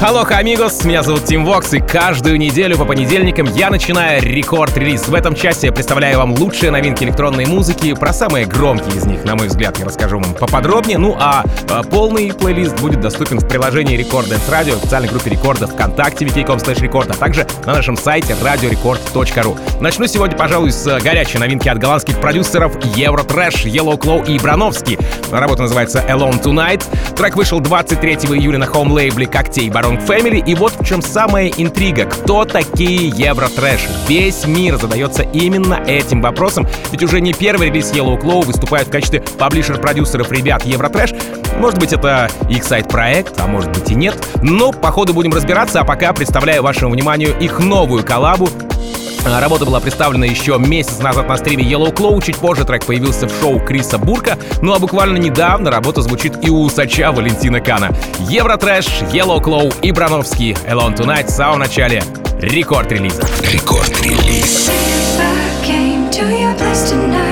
Алло, амигос, меня зовут Тим Вокс, и каждую неделю по понедельникам я начинаю рекорд-релиз. В этом части я представляю вам лучшие новинки электронной музыки, про самые громкие из них, на мой взгляд, я расскажу вам поподробнее. Ну а, а полный плейлист будет доступен в приложении Рекорд Dance Radio, официальной группе Рекорда ВКонтакте, wiki.com slash рекорд, а также на нашем сайте radiorecord.ru. Начну сегодня, пожалуй, с горячей новинки от голландских продюсеров Евротрэш, Yellow Claw и Брановский. Работа называется Alone Tonight. Трек вышел 23 июля на хоум-лейбле Когтей Барон Strong Family. И вот в чем самая интрига. Кто такие Евротрэш? Весь мир задается именно этим вопросом. Ведь уже не первый релиз Yellow Claw выступает в качестве паблишер-продюсеров ребят Евротрэш. Может быть, это их сайт-проект, а может быть и нет. Но, походу, будем разбираться, а пока представляю вашему вниманию их новую коллабу Работа была представлена еще месяц назад на стриме Yellow Claw, чуть позже трек появился в шоу Криса Бурка, ну а буквально недавно работа звучит и у усача Валентина Кана. Евротрэш, Yellow Claw и Брановский Alone Tonight в самом начале рекорд-релиза. Рекорд-релиз. type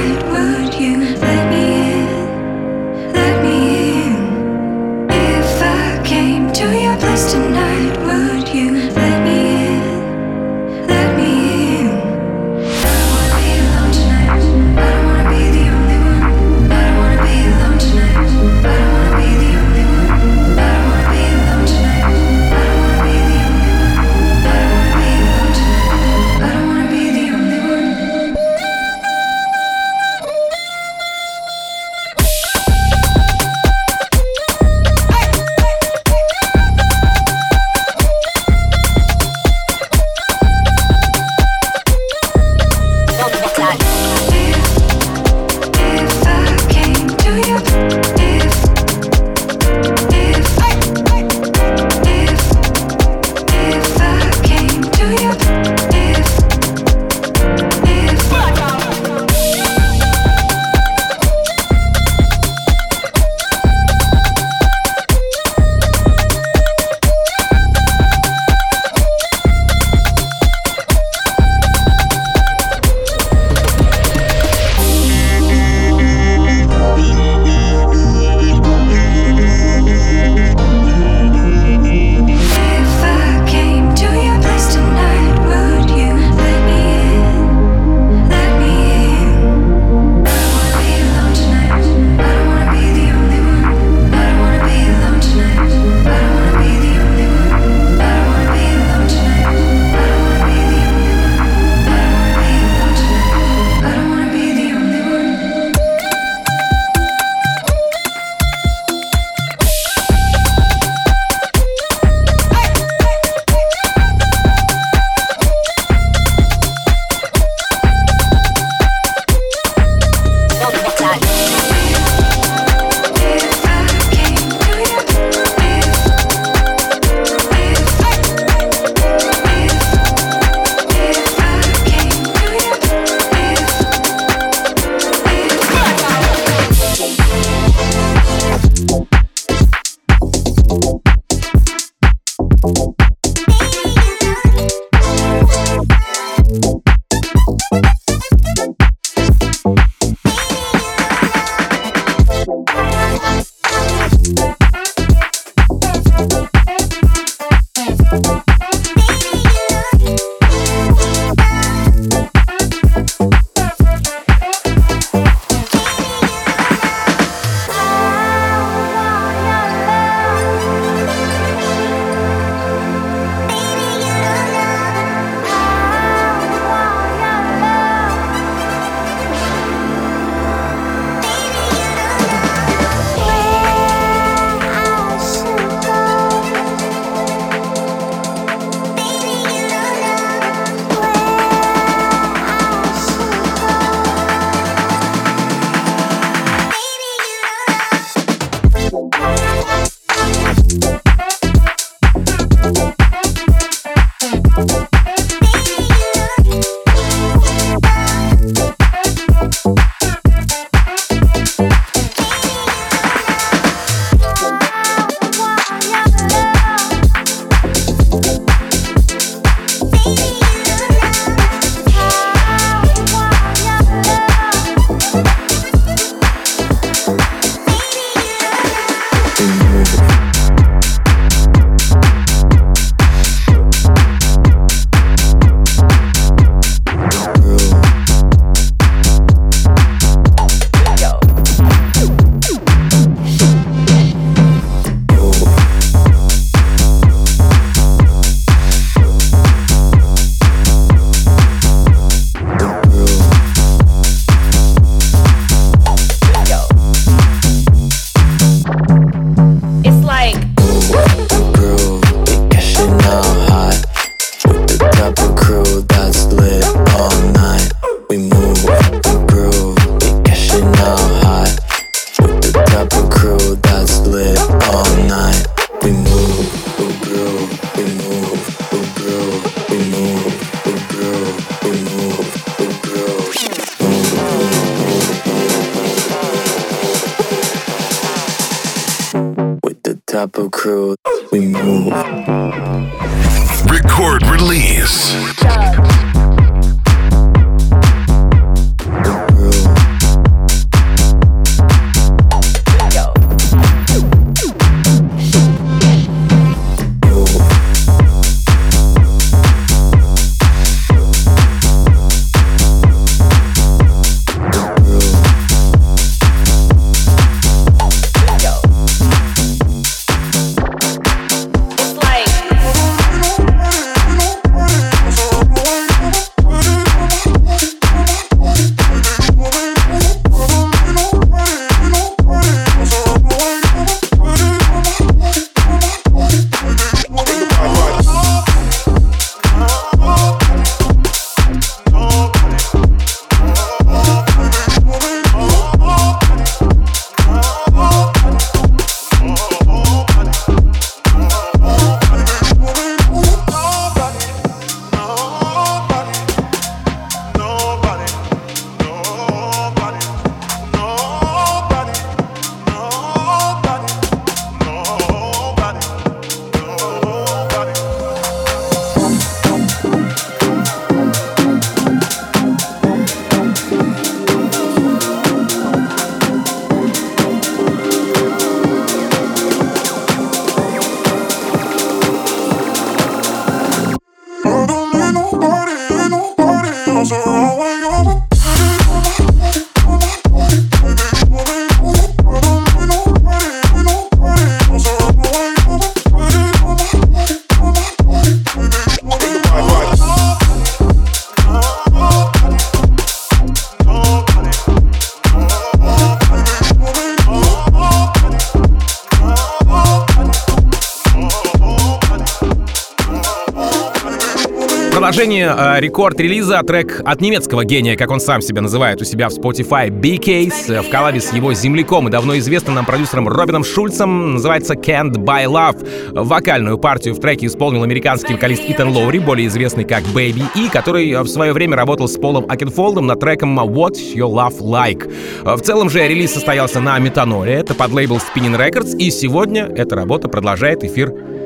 э, рекорд-релиза трек от немецкого гения, как он сам себя называет у себя в Spotify, B-Case, э, в коллабе с его земляком и давно известным нам продюсером Робином Шульцем, называется Can't Buy Love. Вокальную партию в треке исполнил американский вокалист Итан Лоури, более известный как Baby E, который в свое время работал с Полом Акенфолдом над треком What Your Love Like. В целом же релиз состоялся на Метаноле, это под лейбл Spinning Records, и сегодня эта работа продолжает эфир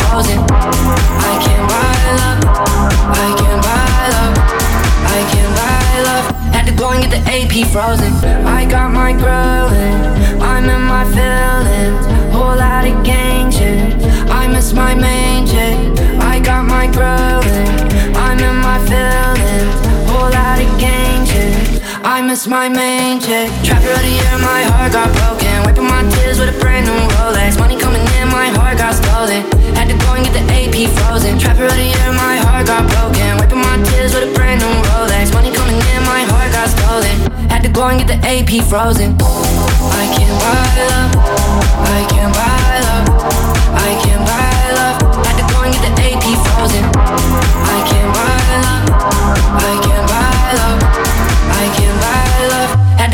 frozen. I can't buy love. I can't buy love. I can't buy love. Had to go and get the AP frozen. I got my growing. I'm in my feelings. Whole lot of gang shit. I miss my main chick. I got my growing. I'm in my feelings. Whole lot of gang shit. I miss my main chick. Trapper of the year, my heart got AP frozen. Trapper of the year, my heart got broken. Wiping my tears with a brand new Rolex. Money coming in, my heart got stolen. Had to go and get the AP frozen. I can't buy love. I can't buy love. I can't buy love. Had to go and get the AP frozen. I can't buy love. I can't buy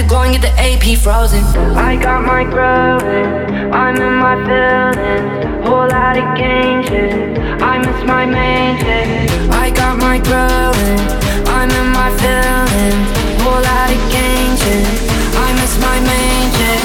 to go and get the AP frozen. I got my growing. I'm in my feelings. Whole lot of shit. I miss my main chick. I got my growing. I'm in my feelings. Whole lot of shit. I miss my main chick.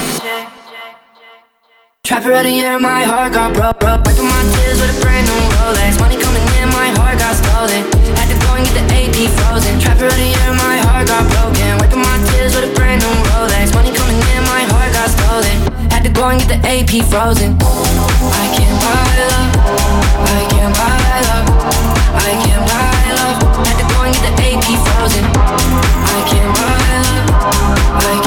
Trapper of the year, my heart got broke, broke. Wiping my tears with a brand new Rolex. Money coming in, my heart got stolen Had to go and get the AP frozen. Trapper of the year, my heart got broken. Wiping my with a brand new Rolex. Money coming in, my heart got stolen. Had to go and get the AP frozen. I can't buy love. I can't buy love. I can't buy love. Had to go and get the AP frozen. I can't buy love. I can't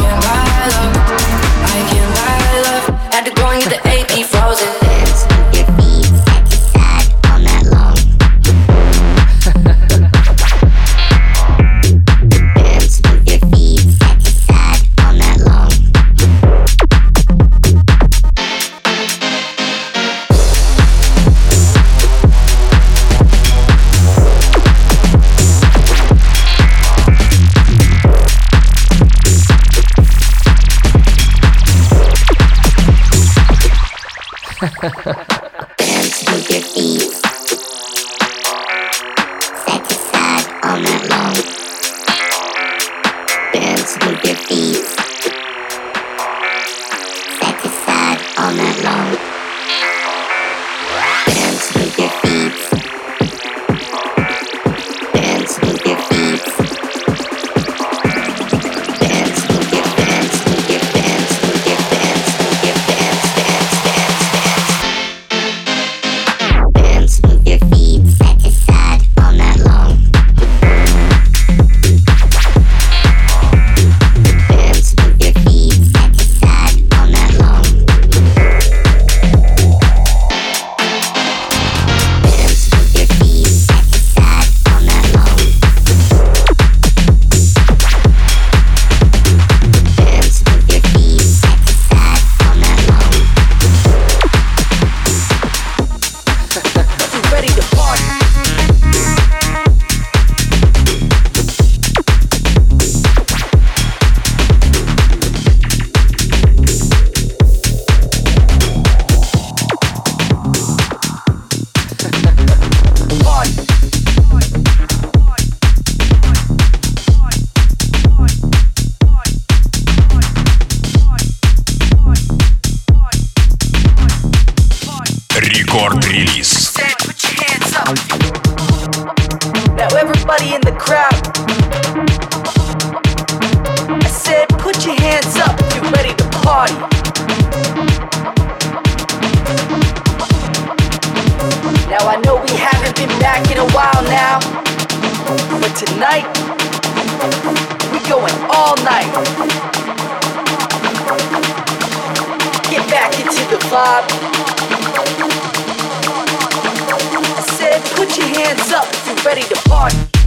I know we haven't been back in a while now, but tonight we going all night. Get back into the vibe. I said, put your hands up if you're ready to party.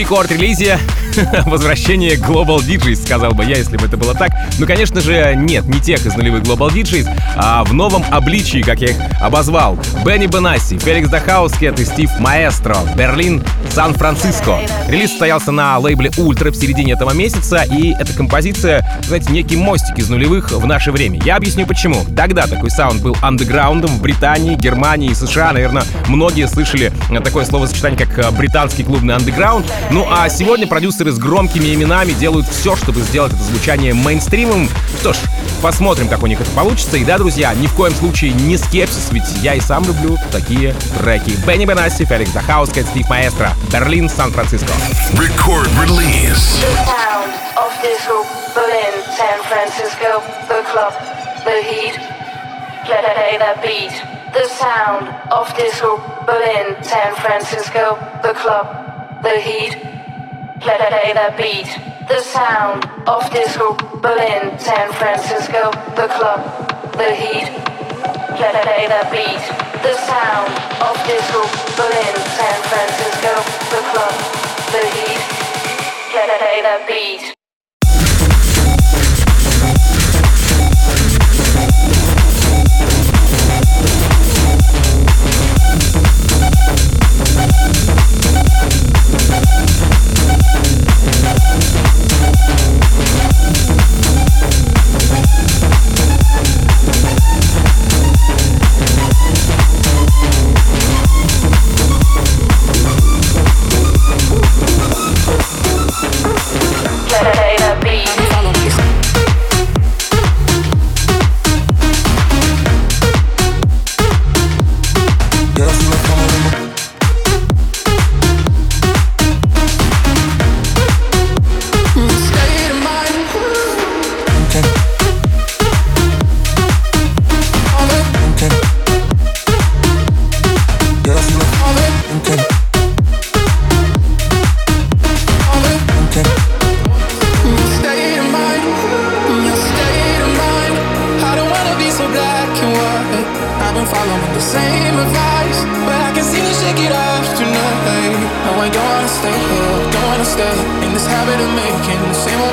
Рекорд-релизе возвращение Global DJs, сказал бы я, если бы это было так. Ну, конечно же, нет, не тех из нулевых Global DJs, а в новом обличии, как я их обозвал. Бенни Бенасси, Felix Da Housecat и Стив Маэстро, Берлин, Сан-Франциско. Релиз состоялся на лейбле Ультра в середине этого месяца, и эта композиция, знаете, некий мостик из нулевых в наше время. Я объясню почему. Тогда такой саунд был андеграундом в Британии, Германии и США. Наверное, многие слышали такое словосочетание, как э, британский клубный андеграунд. Ну а сегодня продюсеры с громкими именами делают все, чтобы сделать это звучание мейнстримом. Что ж, посмотрим, как у них это получится. И да, друзья, ни в коем случае не скепсис, ведь я и сам люблю такие треки. Бенни Бенасси, Феликс Дахаускет, Стив Маэстро, Берлин, Сан-Франциско. Record release. Of Berlin, San Francisco, the club, the heat, play that beat. The sound of disco, Berlin, San Francisco, the club, the heat, play that beat. The sound of disco, Berlin, San Francisco, the club, the heat, play that beat. The sound of disco, Berlin, San Francisco, the club, the heat. Play that beat.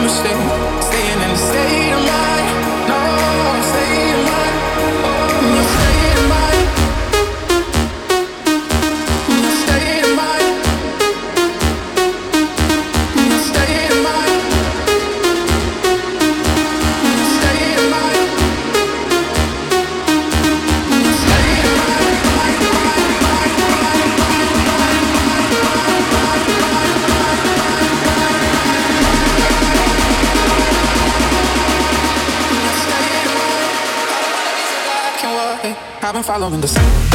Mistake. Staying in the state of mind, in the sun.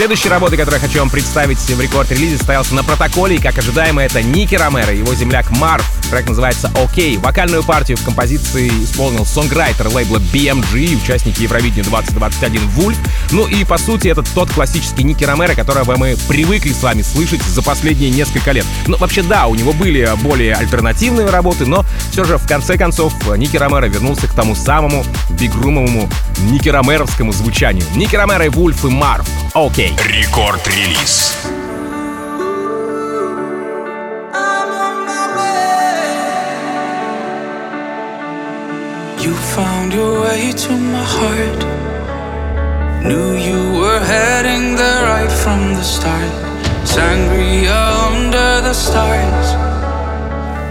Следующей работой, которую я хочу вам представить в рекорд-релизе, состоялся на протоколе, и, как ожидаемо, это Ники Ромеро, его земляк Марв. Трек называется «Окей». Вокальную партию в композиции исполнил сонграйтер лейбла BMG, участник Евровидения 2021 Вульф. Ну и, по сути, это тот классический Ники Ромеро, которого мы привыкли с вами слышать за последние несколько лет. Ну, вообще, да, у него были более альтернативные работы, но все же, в конце концов, Ники Ромеро вернулся к тому самому бигрумовому Ники Ромеровскому звучанию. Ники Ромеро Вульф и Марв. Окей. Рекорд-релиз. You found your way to my heart. Knew you were heading there right from the start. Sangria under the stars.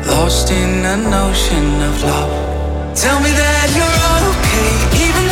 Lost in an ocean of love. Tell me that you're okay, even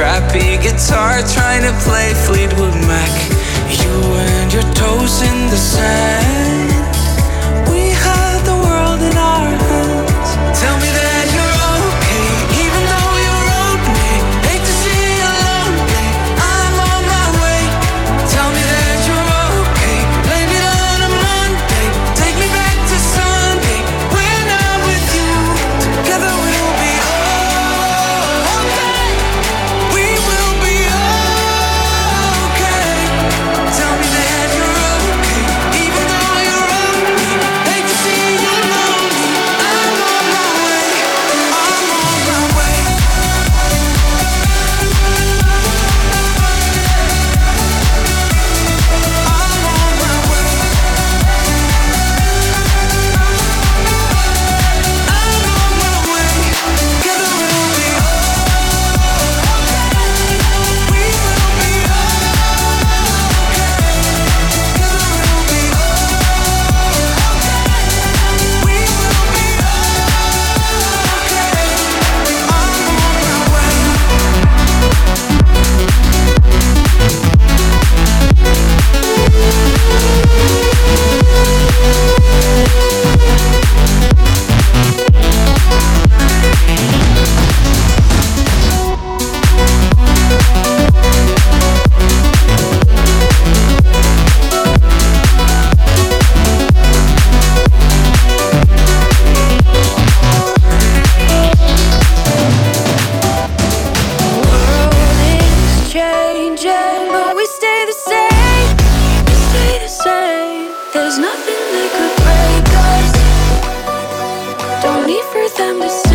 crappy guitar trying to play Fleetwood Mac. You and your toes in the sand. time to see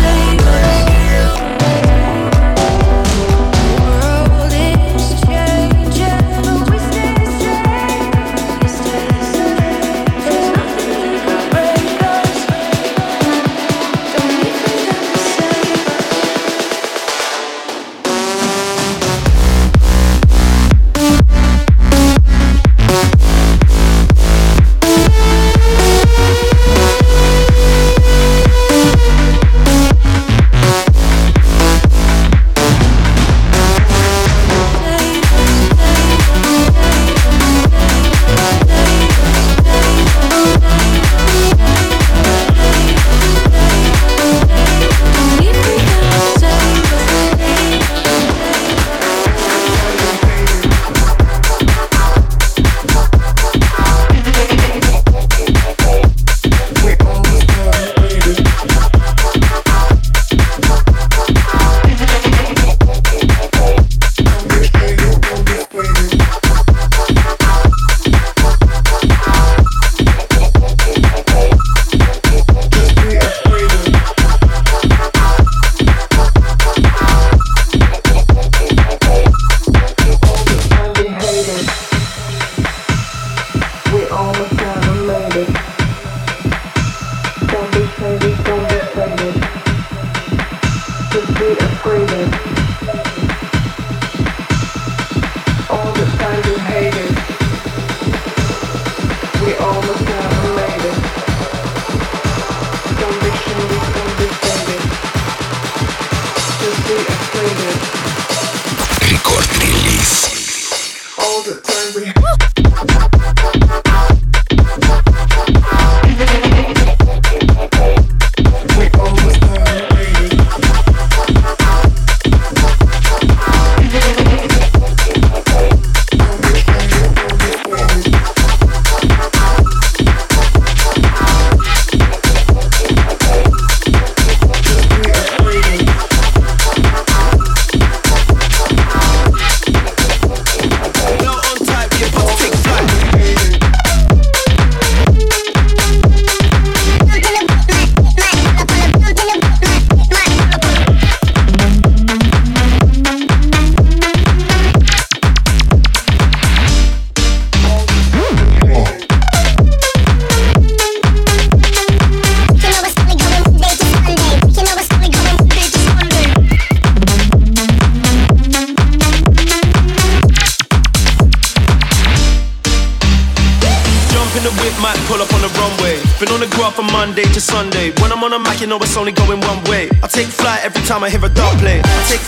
you know it's only going one way. I take flight every time I hear a dog play. I take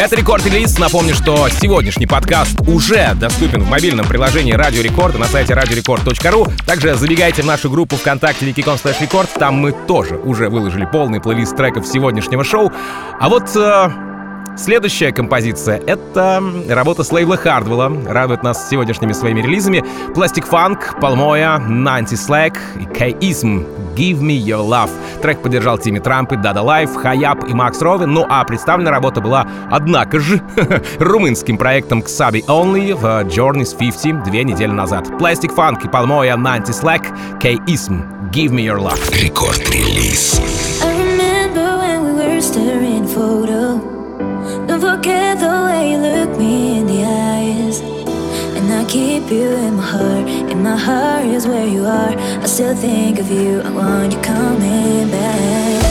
Это рекорд-релиз. Напомню, что сегодняшний подкаст уже доступен в мобильном приложении Радио Рекорд на сайте radiorecord.ru. Также забегайте в нашу группу ВКонтакте Викиком Рекорд. Там мы тоже уже выложили полный плейлист треков сегодняшнего шоу. А вот э, Следующая композиция — это работа с лейбла Хардвелла. Радует нас сегодняшними своими релизами. Plastic Funk, Palmoya, Nancy Slack и K-Ism «Give Me Your Love». Трек поддержал Timmy Trumpet и Dada Life, Хаяб и Макс Ровин. Ну а представленная работа была, однако же, румынским проектом Xabi Only в Journeys 50 две недели назад. Plastik Funk и Palmoya, Nancy Slack, K-Ism «Give Me Your Love». Record Release. Keep you in my heart. In my heart is where you are. I still think of you. I want you coming back.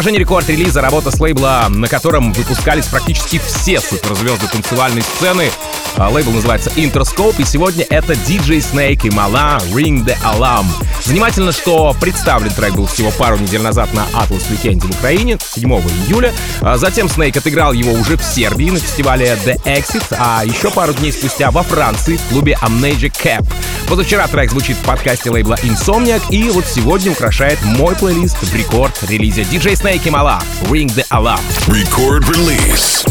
Продолжение рекорд-релиза, работа с лейбла, на котором выпускались практически все суперзвезды танцевальной сцены. А, лейбл называется Interscope, и сегодня это DJ Snake и Мала Ring the Alarm. Занимательно, что представлен трек был всего пару недель назад на Atlas Weekend в Украине, 7 июля. А затем Snake отыграл его уже в Сербии на фестивале The Exit, а еще пару дней спустя во Франции в клубе Amnesia Cap. Позавчера трек звучит в подкасте лейбла Insomniac, и вот сегодня украшает мой плейлист в рекорд-релизе DJ Snake и Mala Ring the Alarm. Record release.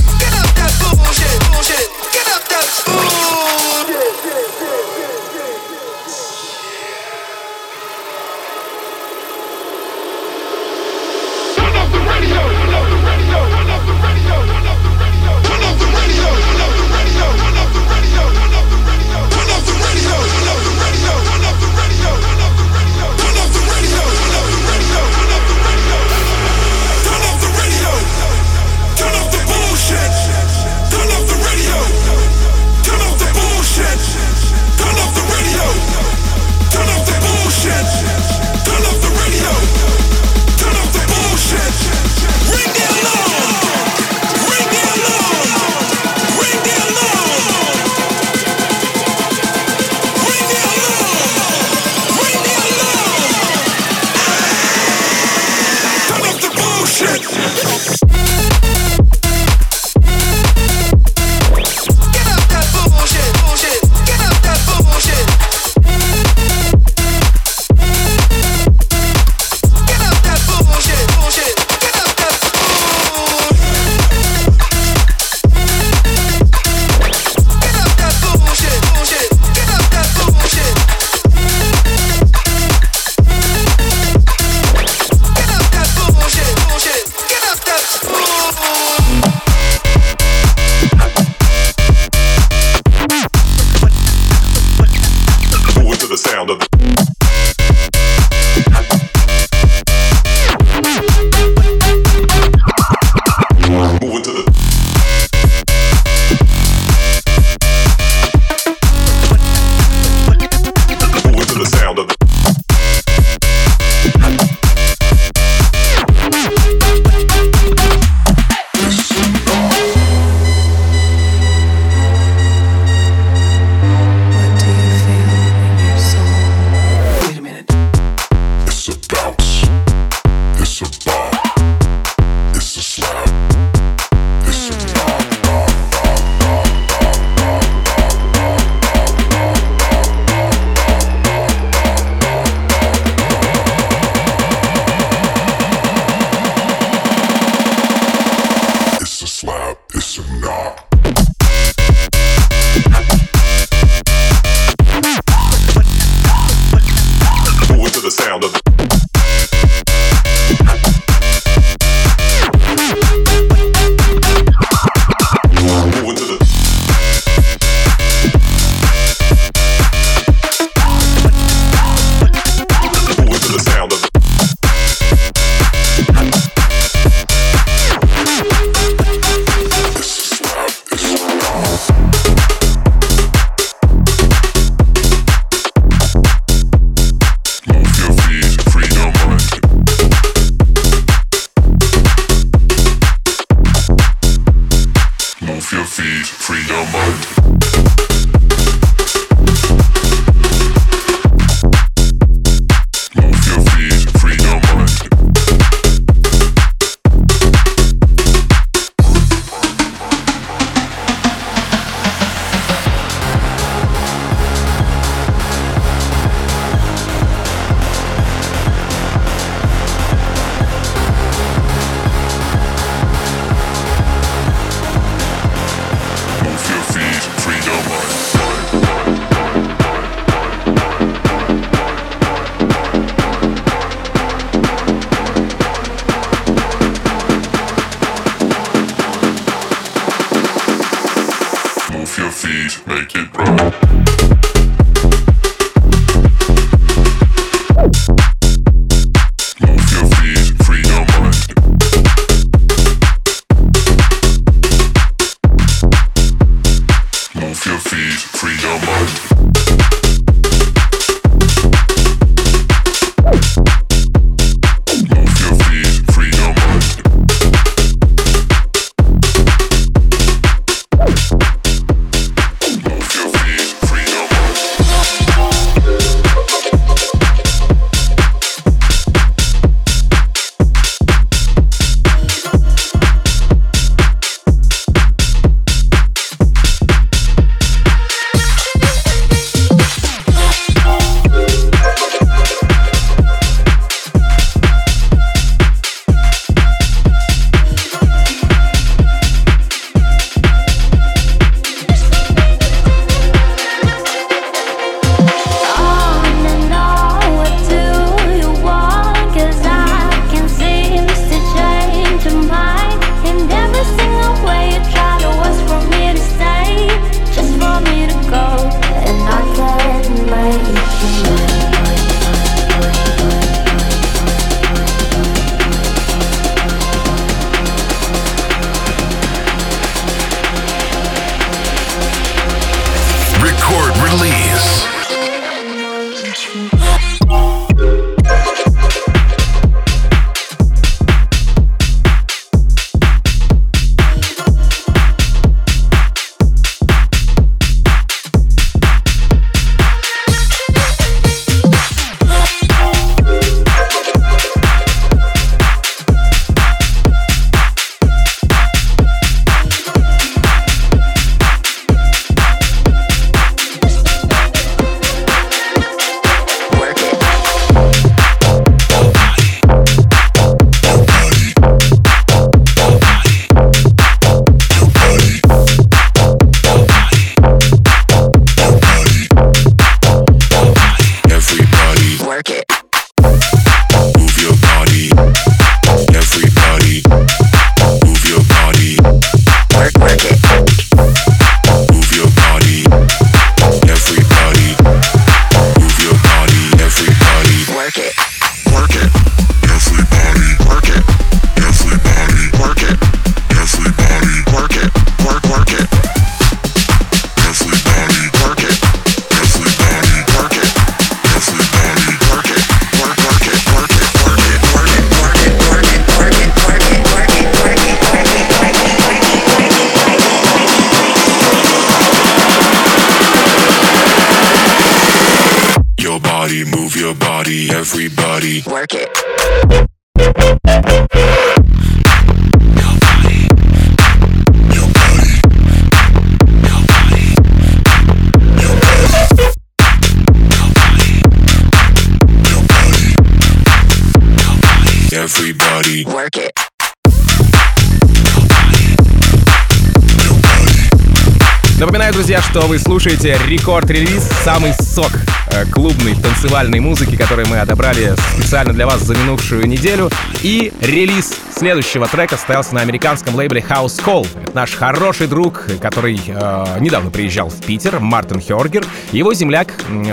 Что вы слушаете рекорд-релиз, самый сок э, клубной танцевальной музыки, который мы отобрали специально для вас за минувшую неделю. И релиз следующего трека состоялся на американском лейбле House Call. Это наш хороший друг, который э, недавно приезжал в Питер, Мартин Хёргер. Его земляк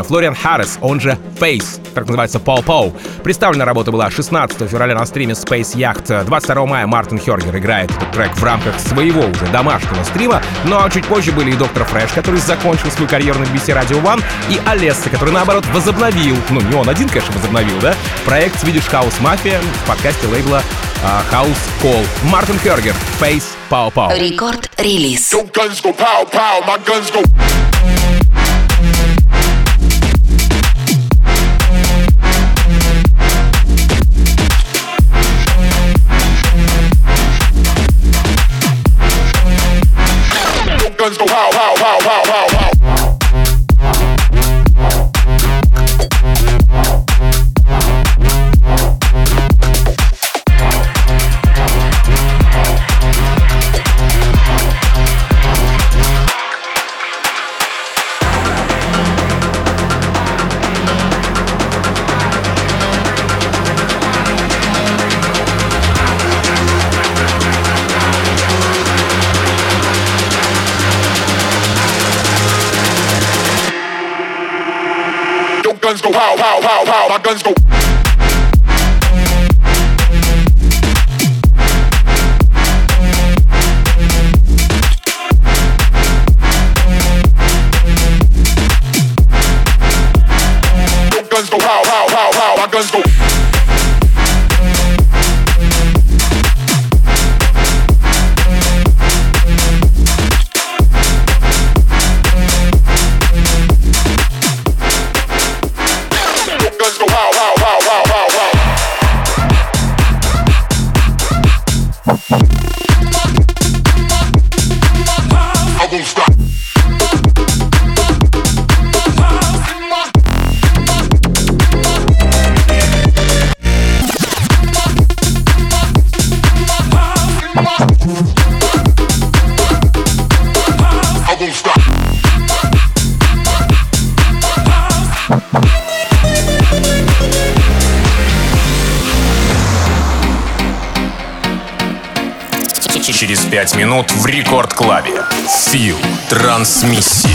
Флориан Харрис, он же Фейс, так называется Пау Пау. Представлена работа была 16 февраля на стриме Space Yacht. 22 мая Мартин Хёргер играет этот трек в рамках своего уже домашнего стрима. Ну а чуть позже были и Доктор Фрэш, который закончил свою карьеру на BBC Radio One, и Алесса, который наоборот возобновил, ну не он один, конечно, возобновил, да, проект Swedish House Mafia в подкасте лейбла а, House Call. Мартин Хёргер, Face Пау Пау. Рекорд-релиз. Your guns go pow pow, my guns go. Pow pow pow pow, my guns go. 25 минут в рекорд-клабе. Фил. Трансмиссия.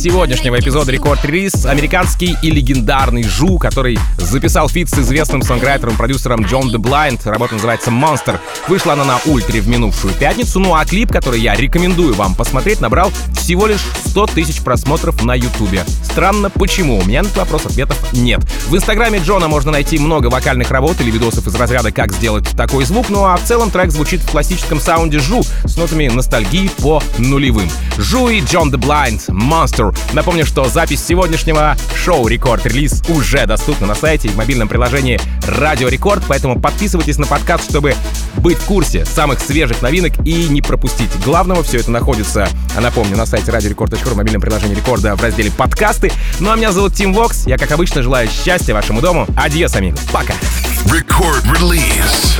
Сегодняшнего эпизода Record Release американский и легендарный ZHU, который записал feat с известным сонграйтером-продюсером John the Blind. Работа называется «Monster». Вышла она на Ультре в минувшую пятницу, ну а клип, который я рекомендую вам посмотреть, набрал всего лишь 100 тысяч просмотров на Ютубе. Странно, почему? У меня на этот вопрос ответов нет. В инстаграме Джона можно найти много вокальных работ или видосов из разряда «Как сделать такой звук», ну а в целом трек звучит в классическом саунде ZHU с нотами ностальгии по нулевым. ZHU и John the Blind Напомню, что запись сегодняшнего шоу Record Release уже доступна на сайте и в мобильном приложении Радио Рекорд, поэтому подписывайтесь на подкаст, чтобы быть в курсе самых свежих новинок и не пропустить главного. Все это находится, напомню, на сайте радиорекорд.ру в мобильном приложении Рекорда в разделе «Подкасты». Ну а меня зовут Тим Вокс. Я, как обычно, желаю счастья вашему дому. Adiós, amigos. Пока. Record release.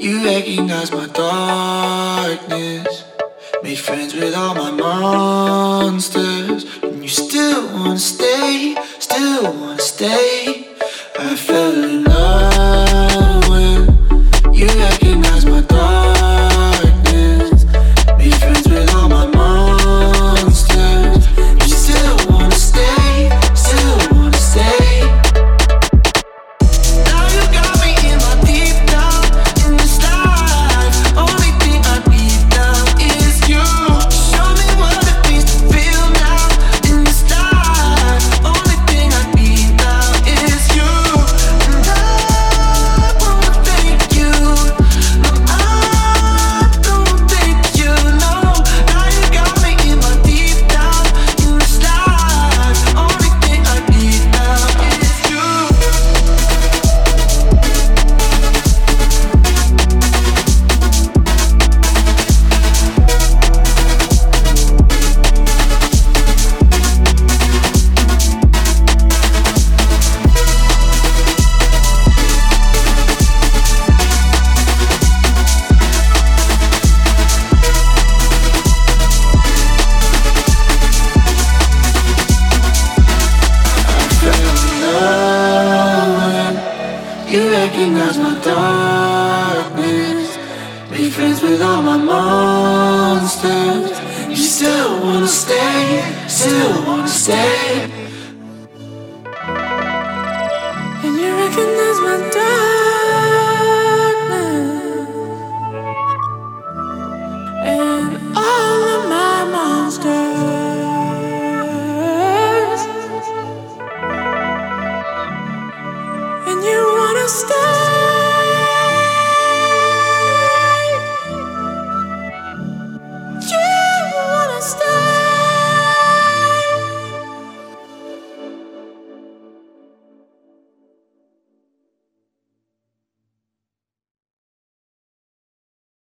You recognize my darkness. Made friends with all my monsters, and you still wanna stay, still wanna stay. I fell in love when you